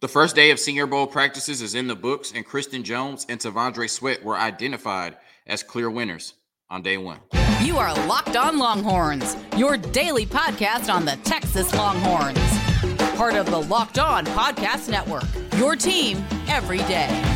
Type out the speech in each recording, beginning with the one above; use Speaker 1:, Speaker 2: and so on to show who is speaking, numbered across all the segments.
Speaker 1: The first day of Senior Bowl practices is in the books, and Christian Jones and T'Vondre Sweat were identified as clear winners on day one.
Speaker 2: You are Locked On Longhorns, your daily podcast on the Texas Longhorns. Part of the Locked On Podcast Network, your team every day.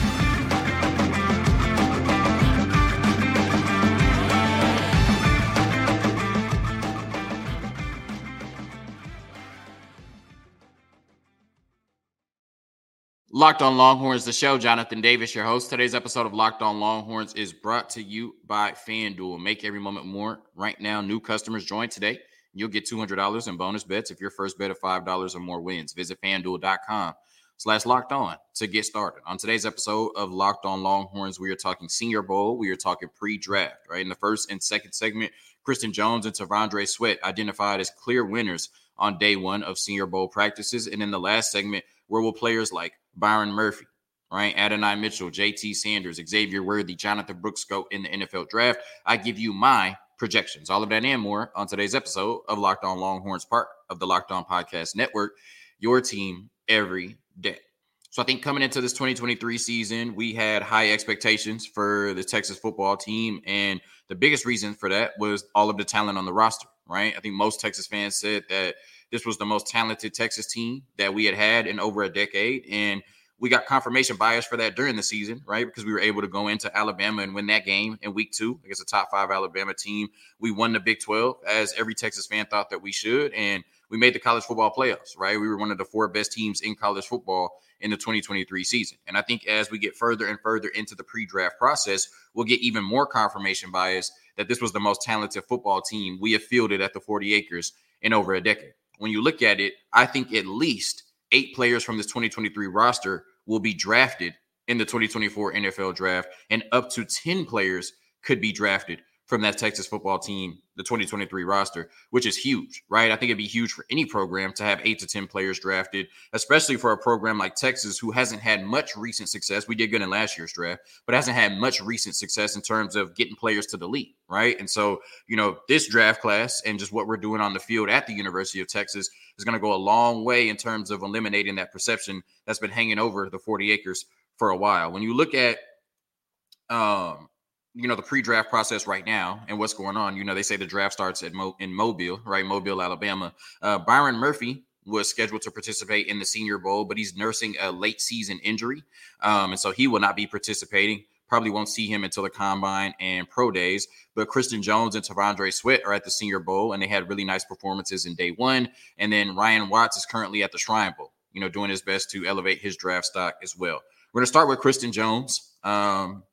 Speaker 1: Locked on Longhorns, the show. Jonathan Davis, your host. Today's episode of Locked on Longhorns is brought to you by FanDuel. Make every moment more. Right now, new customers join today. You'll get $200 in bonus bets if your first bet of $5 or more wins. Visit fanduel.com slash locked on to get started. On today's episode of Locked on Longhorns, we are talking Senior Bowl. We are talking pre-draft, right? In the first and second segment, Christian Jones and T'Vondre Sweat identified as clear winners on day one of Senior Bowl practices. And in the last segment, where will players like Byron Murphy, right? Adonai Mitchell, JT Sanders, Xavier Worthy, Jonathan Brooks go in the NFL draft. I give you my projections. All of that and more on today's episode of Locked On Longhorns, part of the Locked On Podcast Network, your team every day. So I think coming into this 2023 season, we had high expectations for the Texas football team. And the biggest reason for that was all of the talent on the roster, right? I think most Texas fans said that this was the most talented Texas team that we had had in over a decade. And we got confirmation bias for that during the season, right? Because we were able to go into Alabama and win that game in week two against a top five Alabama team. We won the Big 12, as every Texas fan thought that we should. And we made the college football playoffs, right? We were one of the four best teams in college football in the 2023 season. And I think as we get further and further into the pre draft process, we'll get even more confirmation bias that this was the most talented football team we have fielded at the 40 acres in over a decade when you look at it, I think at least eight players from this 2023 roster will be drafted in the 2024 NFL draft, and up to 10 players could be drafted from that Texas football team, the 2023 roster, which is huge, right? I think it'd be huge for any program to have eight to 10 players drafted, especially for a program like Texas, who hasn't had much recent success. We did good in last year's draft, but hasn't had much recent success in terms of getting players to the league, right? And so, you know, this draft class and just what we're doing on the field at the University of Texas is going to go a long way in terms of eliminating that perception that's been hanging over the 40 acres for a while. When you look at, um, you know the pre-draft process right now and what's going on. You know they say the draft starts at Mo- in Mobile, right? Mobile, Alabama. Uh, Byron Murphy was scheduled to participate in the Senior Bowl, but he's nursing a late season injury, um, and so he will not be participating. Probably won't see him until the combine and pro days. But Christian Jones and T'Vondre Sweat are at the Senior Bowl, and they had really nice performances in day one. And then Ryan Watts is currently at the Shrine Bowl, you know, doing his best to elevate his draft stock as well. We're going to start with Christian Jones. Um,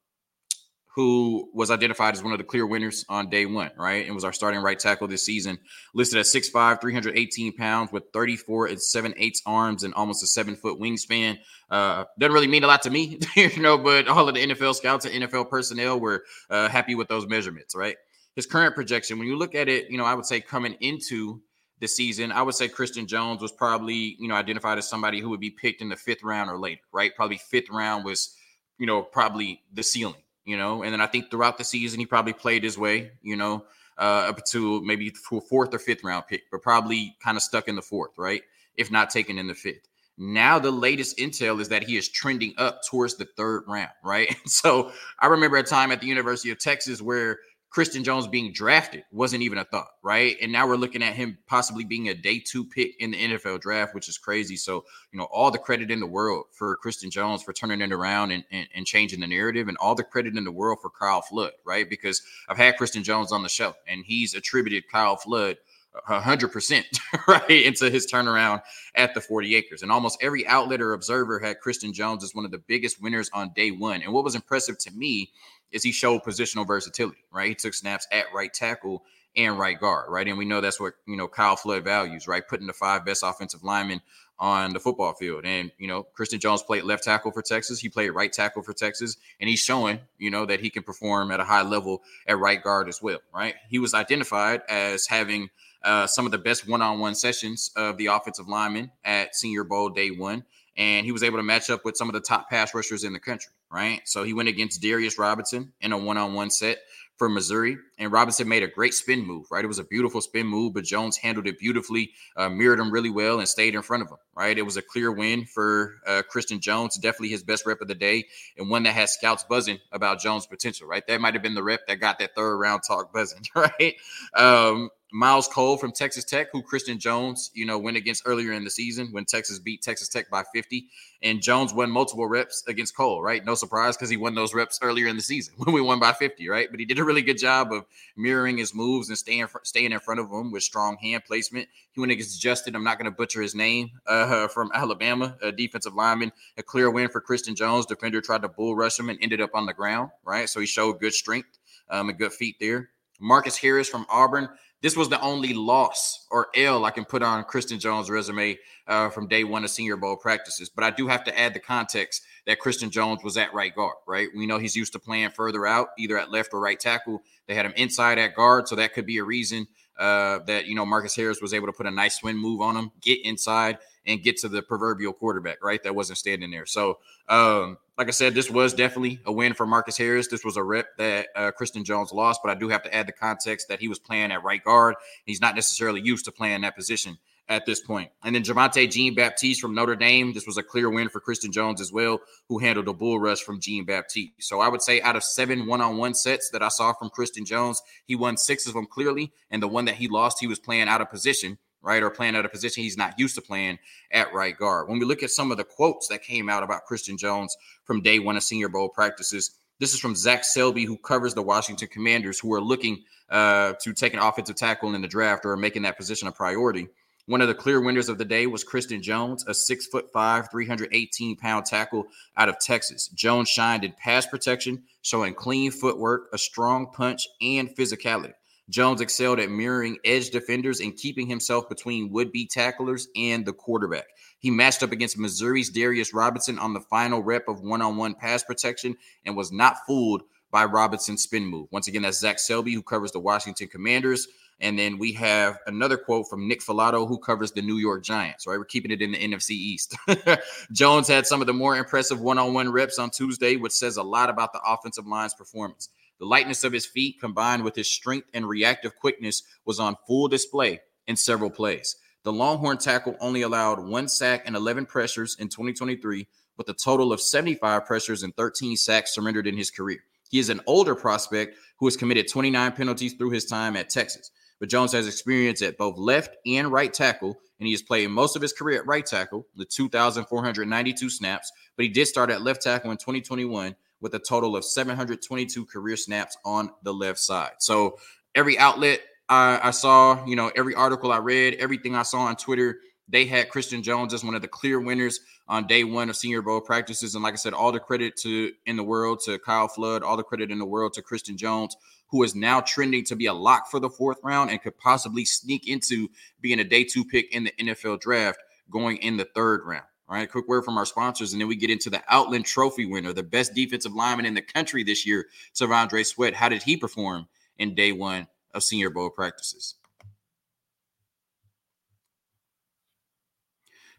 Speaker 1: who was identified as one of the clear winners on day one, right? And was our starting right tackle this season, listed at 6'5, 318 pounds with 34 and 7 eighths arms and almost a seven foot wingspan. Uh, doesn't really mean a lot to me, you know, but all of the NFL scouts and NFL personnel were uh, happy with those measurements, right? His current projection, when you look at it, you know, I would say coming into the season, I would say Christian Jones was probably, you know, identified as somebody who would be picked in the fifth round or later, right? Probably fifth round was, you know, probably the ceiling you know. And then I think throughout the season, he probably played his way, you know, uh, up to maybe fourth or fifth round pick, but probably kind of stuck in the fourth, right? If not taken in the fifth. Now the latest intel is that he is trending up towards the third round, right? so I remember a time at the University of Texas where Christian Jones being drafted wasn't even a thought, right? And now we're looking at him possibly being a day two pick in the NFL draft, which is crazy. So, you know, all the credit in the world for Christian Jones for turning it around and, and, and changing the narrative, and all the credit in the world for Kyle Flood, right? Because I've had Christian Jones on the show and he's attributed Kyle Flood hundred percent right into his turnaround at the 40 acres. And almost every outlet or observer had Christian Jones as one of the biggest winners on day one. And what was impressive to me is he showed positional versatility, right? He took snaps at right tackle and right guard, right? And we know that's what, you know, Kyle Flood values, right? Putting the five best offensive linemen on the football field. And, you know, Christian Jones played left tackle for Texas. He played right tackle for Texas. And he's showing, you know, that he can perform at a high level at right guard as well, right? He was identified as having uh, some of the best one-on-one sessions of the offensive lineman at Senior Bowl day one, and he was able to match up with some of the top pass rushers in the country. Right, so he went against Darius Robinson in a one-on-one set for Missouri. And Robinson made a great spin move, right? It was a beautiful spin move, but Jones handled it beautifully, uh, mirrored him really well, and stayed in front of him, right? It was a clear win for uh, Christian Jones, definitely his best rep of the day, and one that has scouts buzzing about Jones' potential, right? That might have been the rep that got that third round talk buzzing, right? Um, Myles Cole from Texas Tech, who Christian Jones, you know, went against earlier in the season when Texas beat Texas Tech by 50. And Jones won multiple reps against Cole, right? No surprise because he won those reps earlier in the season when we won by 50, right? But he did a really good job of mirroring his moves and staying staying in front of him with strong hand placement. He went against Justin, I'm not going to butcher his name, uh, from Alabama, a defensive lineman. A clear win for Christian Jones. Defender tried to bull rush him and ended up on the ground, right? So he showed good strength um, and good feet there. Marcus Harris from Auburn this was the only loss or L I can put on Christian Jones' resume uh, from day one of Senior Bowl practices. But I do have to add the context that Christian Jones was at right guard, right? We know he's used to playing further out, either at left or right tackle. They had him inside at guard, so that could be a reason uh, that you know Marcus Harris was able to put a nice swing move on him, get inside, and get to the proverbial quarterback, right? That wasn't standing there. So, um, like I said, this was definitely a win for Marcus Harris. This was a rep that uh, Christian Jones lost, but I do have to add the context that he was playing at right guard. He's not necessarily used to playing that position at this point. And then Javontae Jean Baptiste from Notre Dame. This was a clear win for Christian Jones as well, who handled a bull rush from Jean Baptiste. So I would say out of seven one on one sets that I saw from Christian Jones, he won six of them clearly. And the one that he lost, he was playing out of position right? Or playing at a position he's not used to playing at right guard. When we look at some of the quotes that came out about Christian Jones from day one of Senior Bowl practices, this is from Zach Selby, who covers the Washington Commanders, who are looking uh, to take an offensive tackle in the draft or making that position a priority. One of the clear winners of the day was Christian Jones, a six foot five, 318 pound tackle out of Texas. Jones shined in pass protection, showing clean footwork, a strong punch, and physicality. Jones excelled at mirroring edge defenders and keeping himself between would be tacklers and the quarterback. He matched up against Missouri's Darius Robinson on the final rep of one on one pass protection and was not fooled by Robinson's spin move. Once again, that's Zach Selby, who covers the Washington Commanders. And then we have another quote from Nick Falato, who covers the New York Giants, right? We're keeping it in the NFC East. Jones had some of the more impressive one on one reps on Tuesday, which says a lot about the offensive line's performance. The lightness of his feet combined with his strength and reactive quickness was on full display in several plays. The Longhorn tackle only allowed one sack and 11 pressures in 2023, with a total of 75 pressures and 13 sacks surrendered in his career. He is an older prospect who has committed 29 penalties through his time at Texas. But Jones has experience at both left and right tackle, and he has played most of his career at right tackle, the 2,492 snaps. But he did start at left tackle in 2021 with a total of 722 career snaps on the left side. So every outlet I, I, saw, you know, every article I read, everything I saw on Twitter, they had Christian Jones as one of the clear winners on day one of Senior Bowl practices. And like I said, all the credit to in the world to Kyle Flood, all the credit in the world to Christian Jones, who is now trending to be a lock for the fourth round and could possibly sneak into being a day two pick in the NFL draft going in the third round. All right, quick word from our sponsors, and then we get into the Outland Trophy winner, the best defensive lineman in the country this year, T'Vondre Sweat. How did he perform in day one of Senior Bowl practices?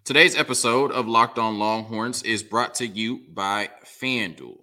Speaker 1: Today's episode of Locked On Longhorns is brought to you by FanDuel.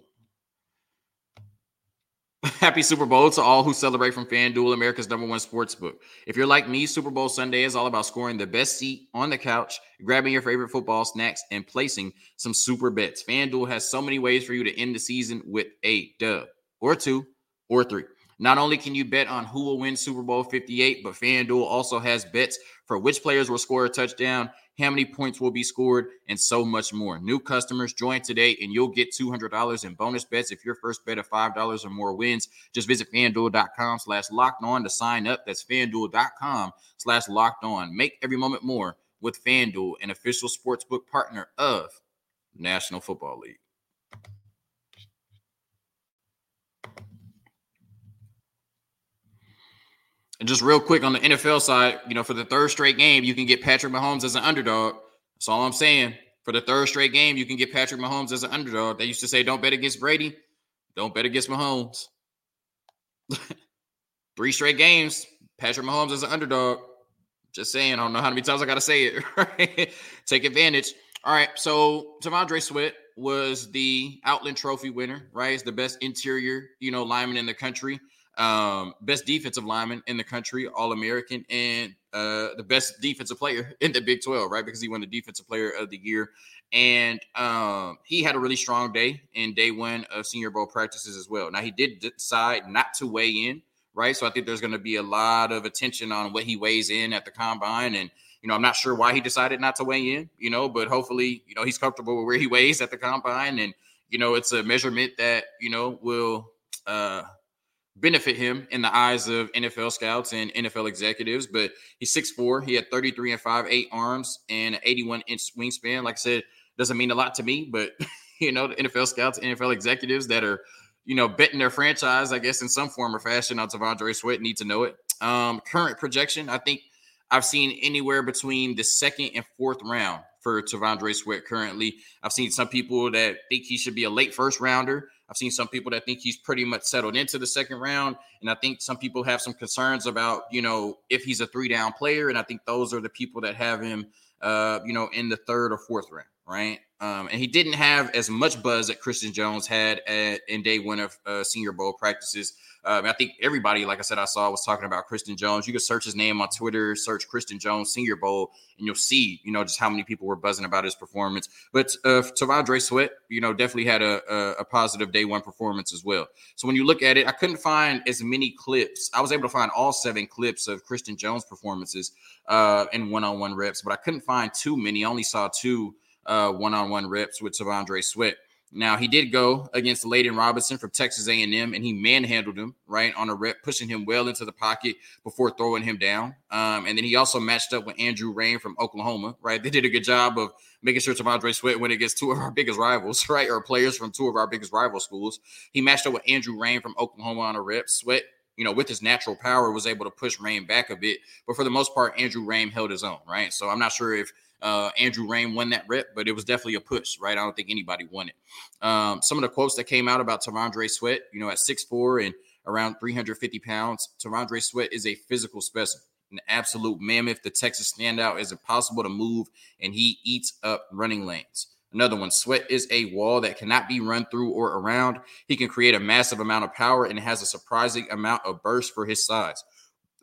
Speaker 1: Happy Super Bowl to all who celebrate from FanDuel, America's number one sports book. If you're like me, Super Bowl Sunday is all about scoring the best seat on the couch, grabbing your favorite football snacks, and placing some super bets. FanDuel has so many ways for you to end the season with a dub, or two, or three. Not only can you bet on who will win Super Bowl 58, but FanDuel also has bets for which players will score a touchdown how many points will be scored, and so much more. New customers join today, and you'll get $200 in bonus bets if your first bet of $5 or more wins. Just visit fanduel.com slash locked on to sign up. That's fanduel.com slash locked on. Make every moment more with FanDuel, an official sportsbook partner of National Football League. And just real quick on the NFL side, you know, for the third straight game, you can get Patrick Mahomes as an underdog. That's all I'm saying. For the third straight game, you can get Patrick Mahomes as an underdog. They used to say, don't bet against Brady, don't bet against Mahomes. Three straight games, Patrick Mahomes as an underdog. Just saying, I don't know how many times I got to say it. Right? Take advantage. All right. So T'Vondre Sweat was the Outland Trophy winner, right? It's the best interior, you know, lineman in the country, um, best defensive lineman in the country, All American, and uh, the best defensive player in the Big 12, right? Because he won the Defensive Player of the Year. And um, he had a really strong day in day one of Senior Bowl practices as well. Now, he did decide not to weigh in, right? So I think there's going to be a lot of attention on what he weighs in at the combine. And, you know, I'm not sure why he decided not to weigh in, you know, but hopefully, you know, he's comfortable with where he weighs at the combine. And, you know, it's a measurement that, you know, will, uh, benefit him in the eyes of NFL scouts and NFL executives. But he's 6'4. He had 33 and 5, eight arms and an 81 inch wingspan. Like I said, doesn't mean a lot to me, but you know, the NFL scouts, NFL executives that are, you know, betting their franchise, I guess, in some form or fashion on T'Vondre Sweat need to know it. Um, current projection, I think I've seen anywhere between the second and fourth round for T'Vondre Sweat currently. I've seen some people that think he should be a late first rounder. I've seen some people that think he's pretty much settled into the second round. And I think some people have some concerns about, you know, if he's a three down player. And I think those are the people that have him, uh, you know, in the third or fourth round, right? Um, and he didn't have as much buzz that Christian Jones had at, in day one of uh, Senior Bowl practices. Um, I think everybody, like I said, I saw was talking about Christian Jones. You can search his name on Twitter, search Christian Jones Senior Bowl, and you'll see, you know, just how many people were buzzing about his performance. But uh, T'Vondre Sweat, you know, definitely had a, a, a, positive day one performance as well. So when you look at it, I couldn't find as many clips. I was able to find all seven clips of Christian Jones performances uh, in one on one reps, but I couldn't find too many. I only saw two one on one reps with T'Vondre Sweat. Now he did go against Layden Robinson from Texas A&M, and he manhandled him right on a rep, pushing him well into the pocket before throwing him down. Um, and then he also matched up with Andrew Raym from Oklahoma. Right, they did a good job of making sure T'Vondre Sweat went against two of our biggest rivals, right, or players from two of our biggest rival schools. He matched up with Andrew Raym from Oklahoma on a rep. Sweat you know, with his natural power, was able to push Raym back a bit. But for the most part, Andrew Raym held his own, right? So I'm not sure if uh, Andrew Raym won that rep, but it was definitely a push, right? I don't think anybody won it. Um, some of the quotes that came out about T'Vondre Sweat, you know, at 6'4 and around 350 pounds, T'Vondre Sweat is a physical specimen, an absolute mammoth. The Texas standout is impossible to move, and he eats up running lanes. Another one, Sweat is a wall that cannot be run through or around. He can create a massive amount of power and has a surprising amount of burst for his size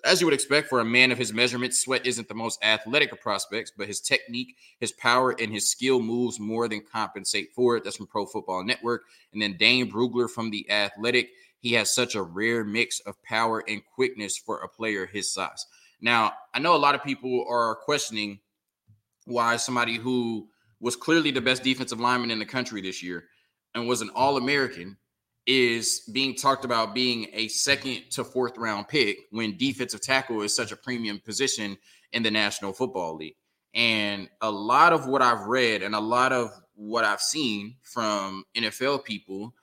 Speaker 1: as you would expect for a man of his measurements, Sweat isn't the most athletic of prospects, but his technique, his power, and his skill moves more than compensate for it. That's from Pro Football Network. And then Dane Brugler from The Athletic. He has such a rare mix of power and quickness for a player his size. Now, I know a lot of people are questioning why somebody who was clearly the best defensive lineman in the country this year and was an All American is being talked about being a second to fourth round pick when defensive tackle is such a premium position in the National Football League. And a lot of what I've read and a lot of what I've seen from NFL people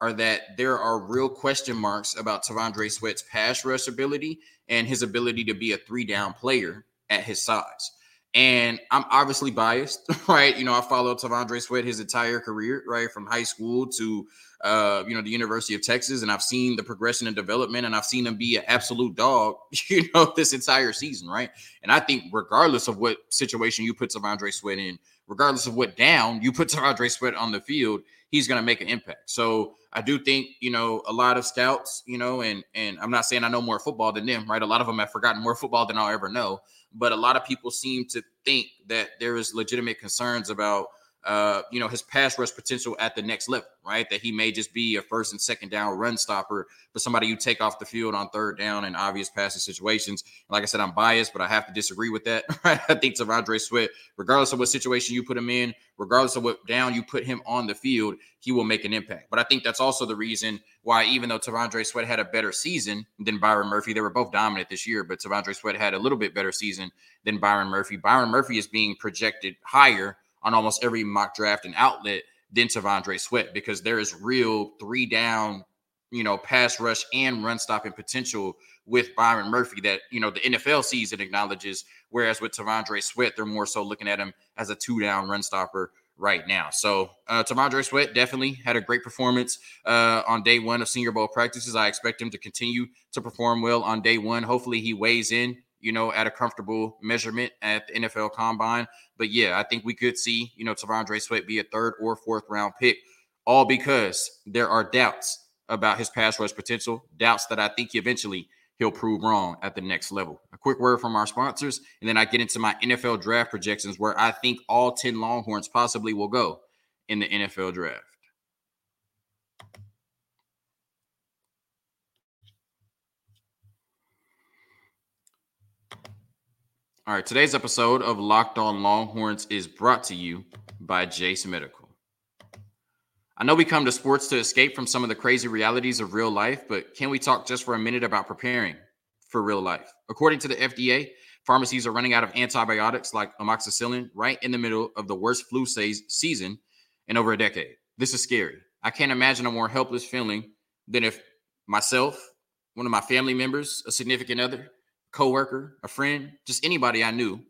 Speaker 1: are that there are real question marks about T'Vondre Sweat's pass rush ability and his ability to be a three down player at his size. And I'm obviously biased, right? You know, I followed T'Vondre Sweat his entire career, right? From high school to uh, you know, the University of Texas, and I've seen the progression and development, and I've seen him be an absolute dog, you know, this entire season, right? And I think regardless of what situation you put T'Vondre Sweat in, regardless of what down you put T'Vondre Sweat on the field, he's going to make an impact. So I do think, you know, a lot of scouts, you know, and and I'm not saying I know more football than them, right? A lot of them have forgotten more football than I'll ever know, but a lot of people seem to think that there is legitimate concerns about uh, you know, his pass rush potential at the next level, right? That he may just be a first and second down run stopper, but somebody you take off the field on third down in obvious passing situations. Like I said, I'm biased, but I have to disagree with that. Right? I think T'Vondre Sweat, regardless of what situation you put him in, regardless of what down you put him on the field, he will make an impact. But I think that's also the reason why, even though T'Vondre Sweat had a better season than Byron Murphy, they were both dominant this year, but T'Vondre Sweat had a little bit better season than Byron Murphy. Byron Murphy is being projected higher on almost every mock draft and outlet than T'Vondre Sweat because there is real three down, you know, pass rush and run stopping potential with Byron Murphy that, you know, the NFL sees and acknowledges. Whereas with T'Vondre Sweat, they're more so looking at him as a two down run stopper right now. So uh, T'Vondre Sweat definitely had a great performance uh, on day one of Senior Bowl practices. I expect him to continue to perform well on day one. Hopefully he weighs in you know, at a comfortable measurement at the NFL combine. But yeah, I think we could see, you know, T'Vondre Sweat be a third or fourth round pick, all because there are doubts about his pass rush potential, doubts that I think eventually he'll prove wrong at the next level. A quick word from our sponsors, and then I get into my NFL draft projections where I think all 10 Longhorns possibly will go in the NFL draft. All right, today's episode of Locked On Longhorns is brought to you by Jase Medical. I know we come to sports to escape from some of the crazy realities of real life, but can we talk just for a minute about preparing for real life? According to the FDA, pharmacies are running out of antibiotics like amoxicillin right in the middle of the worst flu season in over a decade. This is scary. I can't imagine a more helpless feeling than if myself, one of my family members, a significant other, coworker, a friend, just anybody I knew,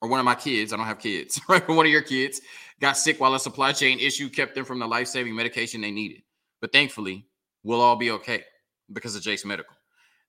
Speaker 1: or one of my kids, I don't have kids, right? one of your kids got sick while a supply chain issue kept them from the life saving medication they needed. But thankfully, we'll all be okay because of Jase Medical.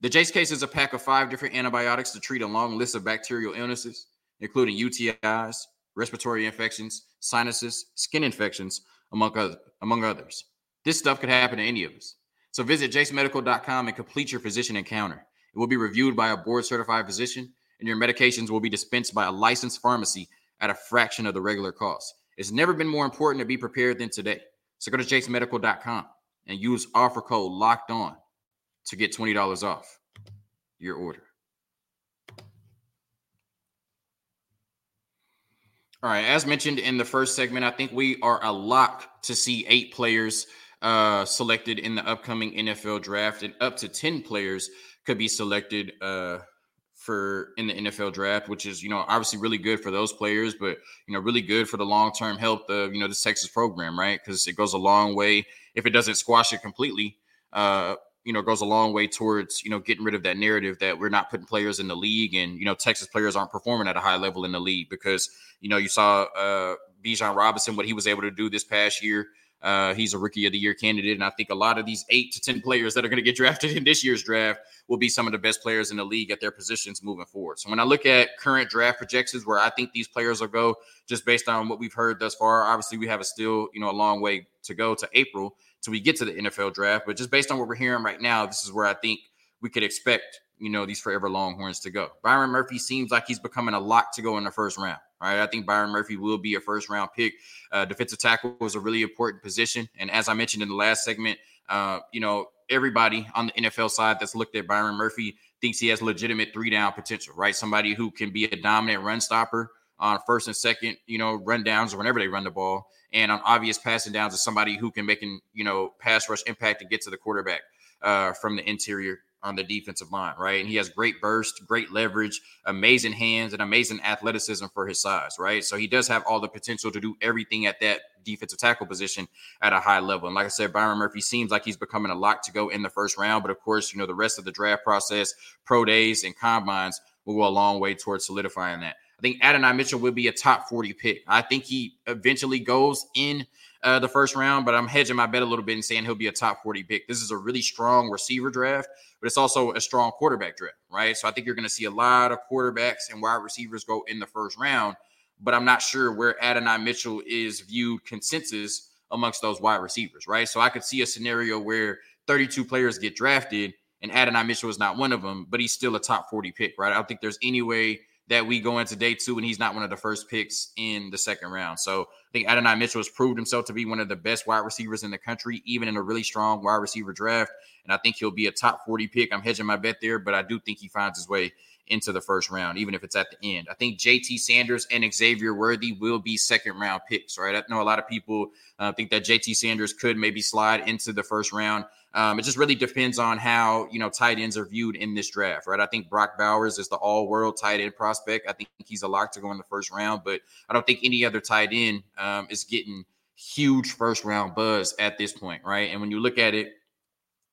Speaker 1: The Jase case is a pack of five different antibiotics to treat a long list of bacterial illnesses, including UTIs, respiratory infections, sinuses, skin infections, among, other, among others. This stuff could happen to any of us. So visit jasemedical.com and complete your physician encounter. It will be reviewed by a board certified physician, and your medications will be dispensed by a licensed pharmacy at a fraction of the regular cost. It's never been more important to be prepared than today. So go to jasemedical.com and use offer code locked on to get $20 off your order. All right, as mentioned in the first segment, I think we are a lock to see eight players uh, selected in the upcoming NFL draft and up to 10 players could be selected uh, for in the NFL draft, which is you know obviously really good for those players, but you know really good for the long term health of you know the Texas program, right? Because it goes a long way. If it doesn't squash it completely, uh, you know, goes a long way towards you know getting rid of that narrative that we're not putting players in the league, and you know Texas players aren't performing at a high level in the league because you know you saw uh, Bijan Robinson what he was able to do this past year. Uh, he's a rookie of the year candidate. And I think a lot of these eight to 10 players that are going to get drafted in this year's draft will be some of the best players in the league at their positions moving forward. So when I look at current draft projections where I think these players will go, just based on what we've heard thus far, obviously we have a still, you know, a long way to go to April till we get to the NFL draft. But just based on what we're hearing right now, this is where I think we could expect you know, these forever Longhorns to go. Byron Murphy seems like he's becoming a lock to go in the first round. I think Byron Murphy will be a first round pick. Uh, defensive tackle was a really important position, and as I mentioned in the last segment, uh, you know, everybody on the NFL side that's looked at Byron Murphy thinks he has legitimate three down potential. Right, somebody who can be a dominant run stopper on first and second, you know, run downs or whenever they run the ball, and on obvious passing downs is somebody who can make an you know pass rush impact and get to the quarterback uh, from the interior on the defensive line, right? And he has great burst, great leverage, amazing hands, and amazing athleticism for his size, right? So he does have all the potential to do everything at that defensive tackle position at a high level. And like I said, Byron Murphy seems like he's becoming a lock to go in the first round. But of course, you know, the rest of the draft process, pro days, and combines will go a long way towards solidifying that. I think Adonai Mitchell will be a top 40 pick. I think he eventually goes in uh, the first round, but I'm hedging my bet a little bit and saying he'll be a top 40 pick. This is a really strong receiver draft, but it's also a strong quarterback draft, right? So I think you're going to see a lot of quarterbacks and wide receivers go in the first round, but I'm not sure where Adonai Mitchell is viewed consensus amongst those wide receivers, right? So I could see a scenario where 32 players get drafted and Adonai Mitchell is not one of them, but he's still a top 40 pick, right? I don't think there's any way that we go into day two and he's not one of the first picks in the second round. So I think Adonai Mitchell has proved himself to be one of the best wide receivers in the country, even in a really strong wide receiver draft. And I think he'll be a top 40 pick. I'm hedging my bet there, but I do think he finds his way into the first round, even if it's at the end. I think JT Sanders and Xavier Worthy will be second round picks, right? I know a lot of people uh, think that JT Sanders could maybe slide into the first round. Um, it just really depends on how you know tight ends are viewed in this draft, right? I think Brock Bowers is the all-world tight end prospect. I think he's a lock to go in the first round, but I don't think any other tight end um, is getting huge first round buzz at this point, right? And when you look at it,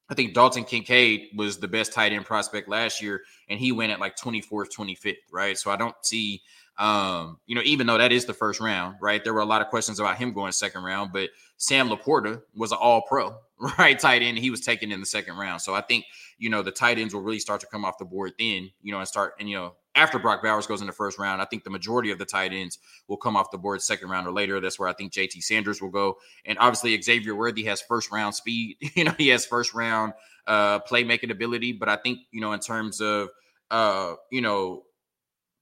Speaker 1: I think Dalton Kincaid was the best tight end prospect last year, and he went at like 24th, 25th, right? So I don't see um, you know, even though that is the first round, right? There were a lot of questions about him going second round, but Sam LaPorta was an all pro, right? Tight end. He was taken in the second round. So I think, you know, the tight ends will really start to come off the board then, you know, and start, and, you know, after Brock Bowers goes in the first round, I think the majority of the tight ends will come off the board second round or later. That's where I think JT Sanders will go. And obviously Xavier Worthy has first round speed. You know, he has first round uh playmaking ability. But I think, you know, in terms of uh, you know,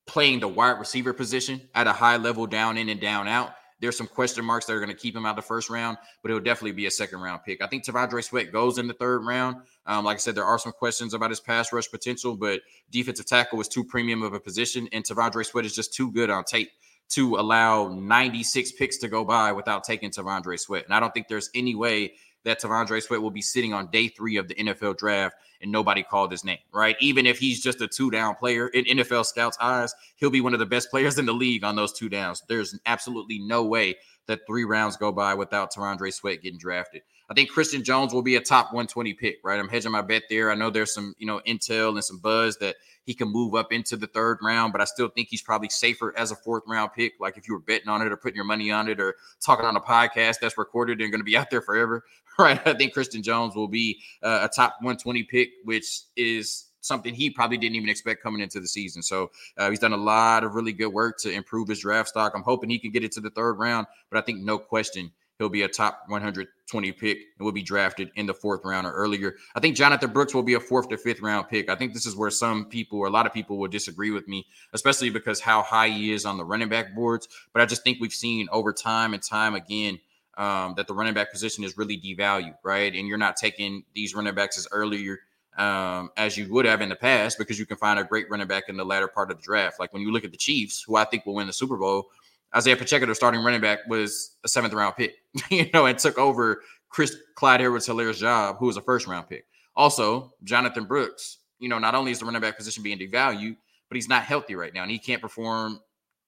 Speaker 1: playing the wide receiver position at a high level down in and down out. There's some question marks that are going to keep him out the first round, but it will definitely be a second round pick. I think T'Vondre Sweat goes in the third round. Um, like I said, there are some questions about his pass rush potential, but defensive tackle is too premium of a position, and T'Vondre Sweat is just too good on tape to allow 96 picks to go by without taking T'Vondre Sweat. And I don't think there's any way that T'Vondre Sweat will be sitting on day three of the NFL draft and nobody called his name, right? Even if he's just a two down player in NFL scouts' eyes, he'll be one of the best players in the league on those two downs. There's absolutely no way that three rounds go by without T'Vondre Sweat getting drafted. I think Christian Jones will be a top 120 pick, right? I'm hedging my bet there. I know there's some, you know, intel and some buzz that he can move up into the third round, but I still think he's probably safer as a fourth round pick. Like if you were betting on it or putting your money on it or talking on a podcast that's recorded and going to be out there forever, right? I think Christian Jones will be uh, a top 120 pick, which is something he probably didn't even expect coming into the season. So uh, he's done a lot of really good work to improve his draft stock. I'm hoping he can get it to the third round, but I think no question he'll be a top 120 pick and will be drafted in the fourth round or earlier. I think Jonathan Brooks will be a fourth to fifth round pick. I think this is where some people or a lot of people will disagree with me, especially because how high he is on the running back boards. But I just think we've seen over time and time again um, that the running back position is really devalued, right? And you're not taking these running backs as earlier um, as you would have in the past because you can find a great running back in the latter part of the draft. Like when you look at the Chiefs, who I think will win the Super Bowl, Isaiah Pacheco, their starting running back, was a seventh round pick, you know, and took over Chris Clyde Edwards Helaire's job, who was a first round pick. Also, Jonathan Brooks, you know, not only is the running back position being devalued, but he's not healthy right now and he can't perform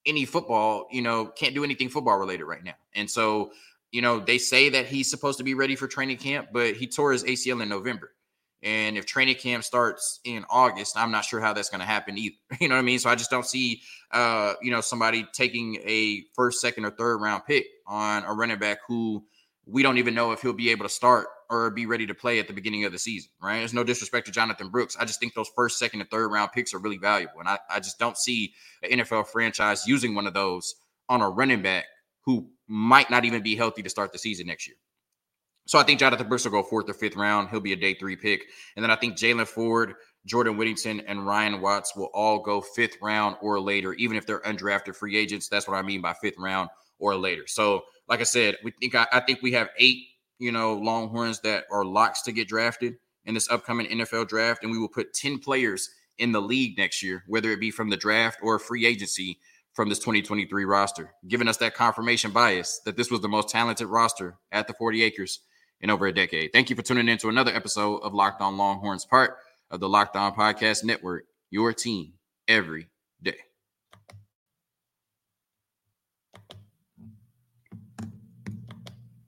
Speaker 1: any football, you know, can't do anything football related right now. And so, you know, they say that he's supposed to be ready for training camp, but he tore his ACL in November. And if training camp starts in August, I'm not sure how that's going to happen either. You know what I mean? So I just don't see, uh, you know, somebody taking a first, second, or third round pick on a running back who we don't even know if he'll be able to start or be ready to play at the beginning of the season, right? There's no disrespect to Jonathan Brooks. I just think those first, second, and third round picks are really valuable. And I, I just don't see an NFL franchise using one of those on a running back who might not even be healthy to start the season next year. So I think Jonathan Brooks will go fourth or fifth round. He'll be a day three pick. And then I think Jaylan Ford, Jordan Whittington, and Ryan Watts will all go fifth round or later, even if they're undrafted free agents. That's what I mean by fifth round or later. So, like I said, we think I, I think we have eight, you know, Longhorns that are locks to get drafted in this upcoming NFL draft, and we will put 10 players in the league next year, whether it be from the draft or free agency from this 2023 roster, giving us that confirmation bias that this was the most talented roster at the 40 acres in over a decade. Thank you for tuning in to another episode of Locked On Longhorns, part of the Locked On Podcast Network, your team every day.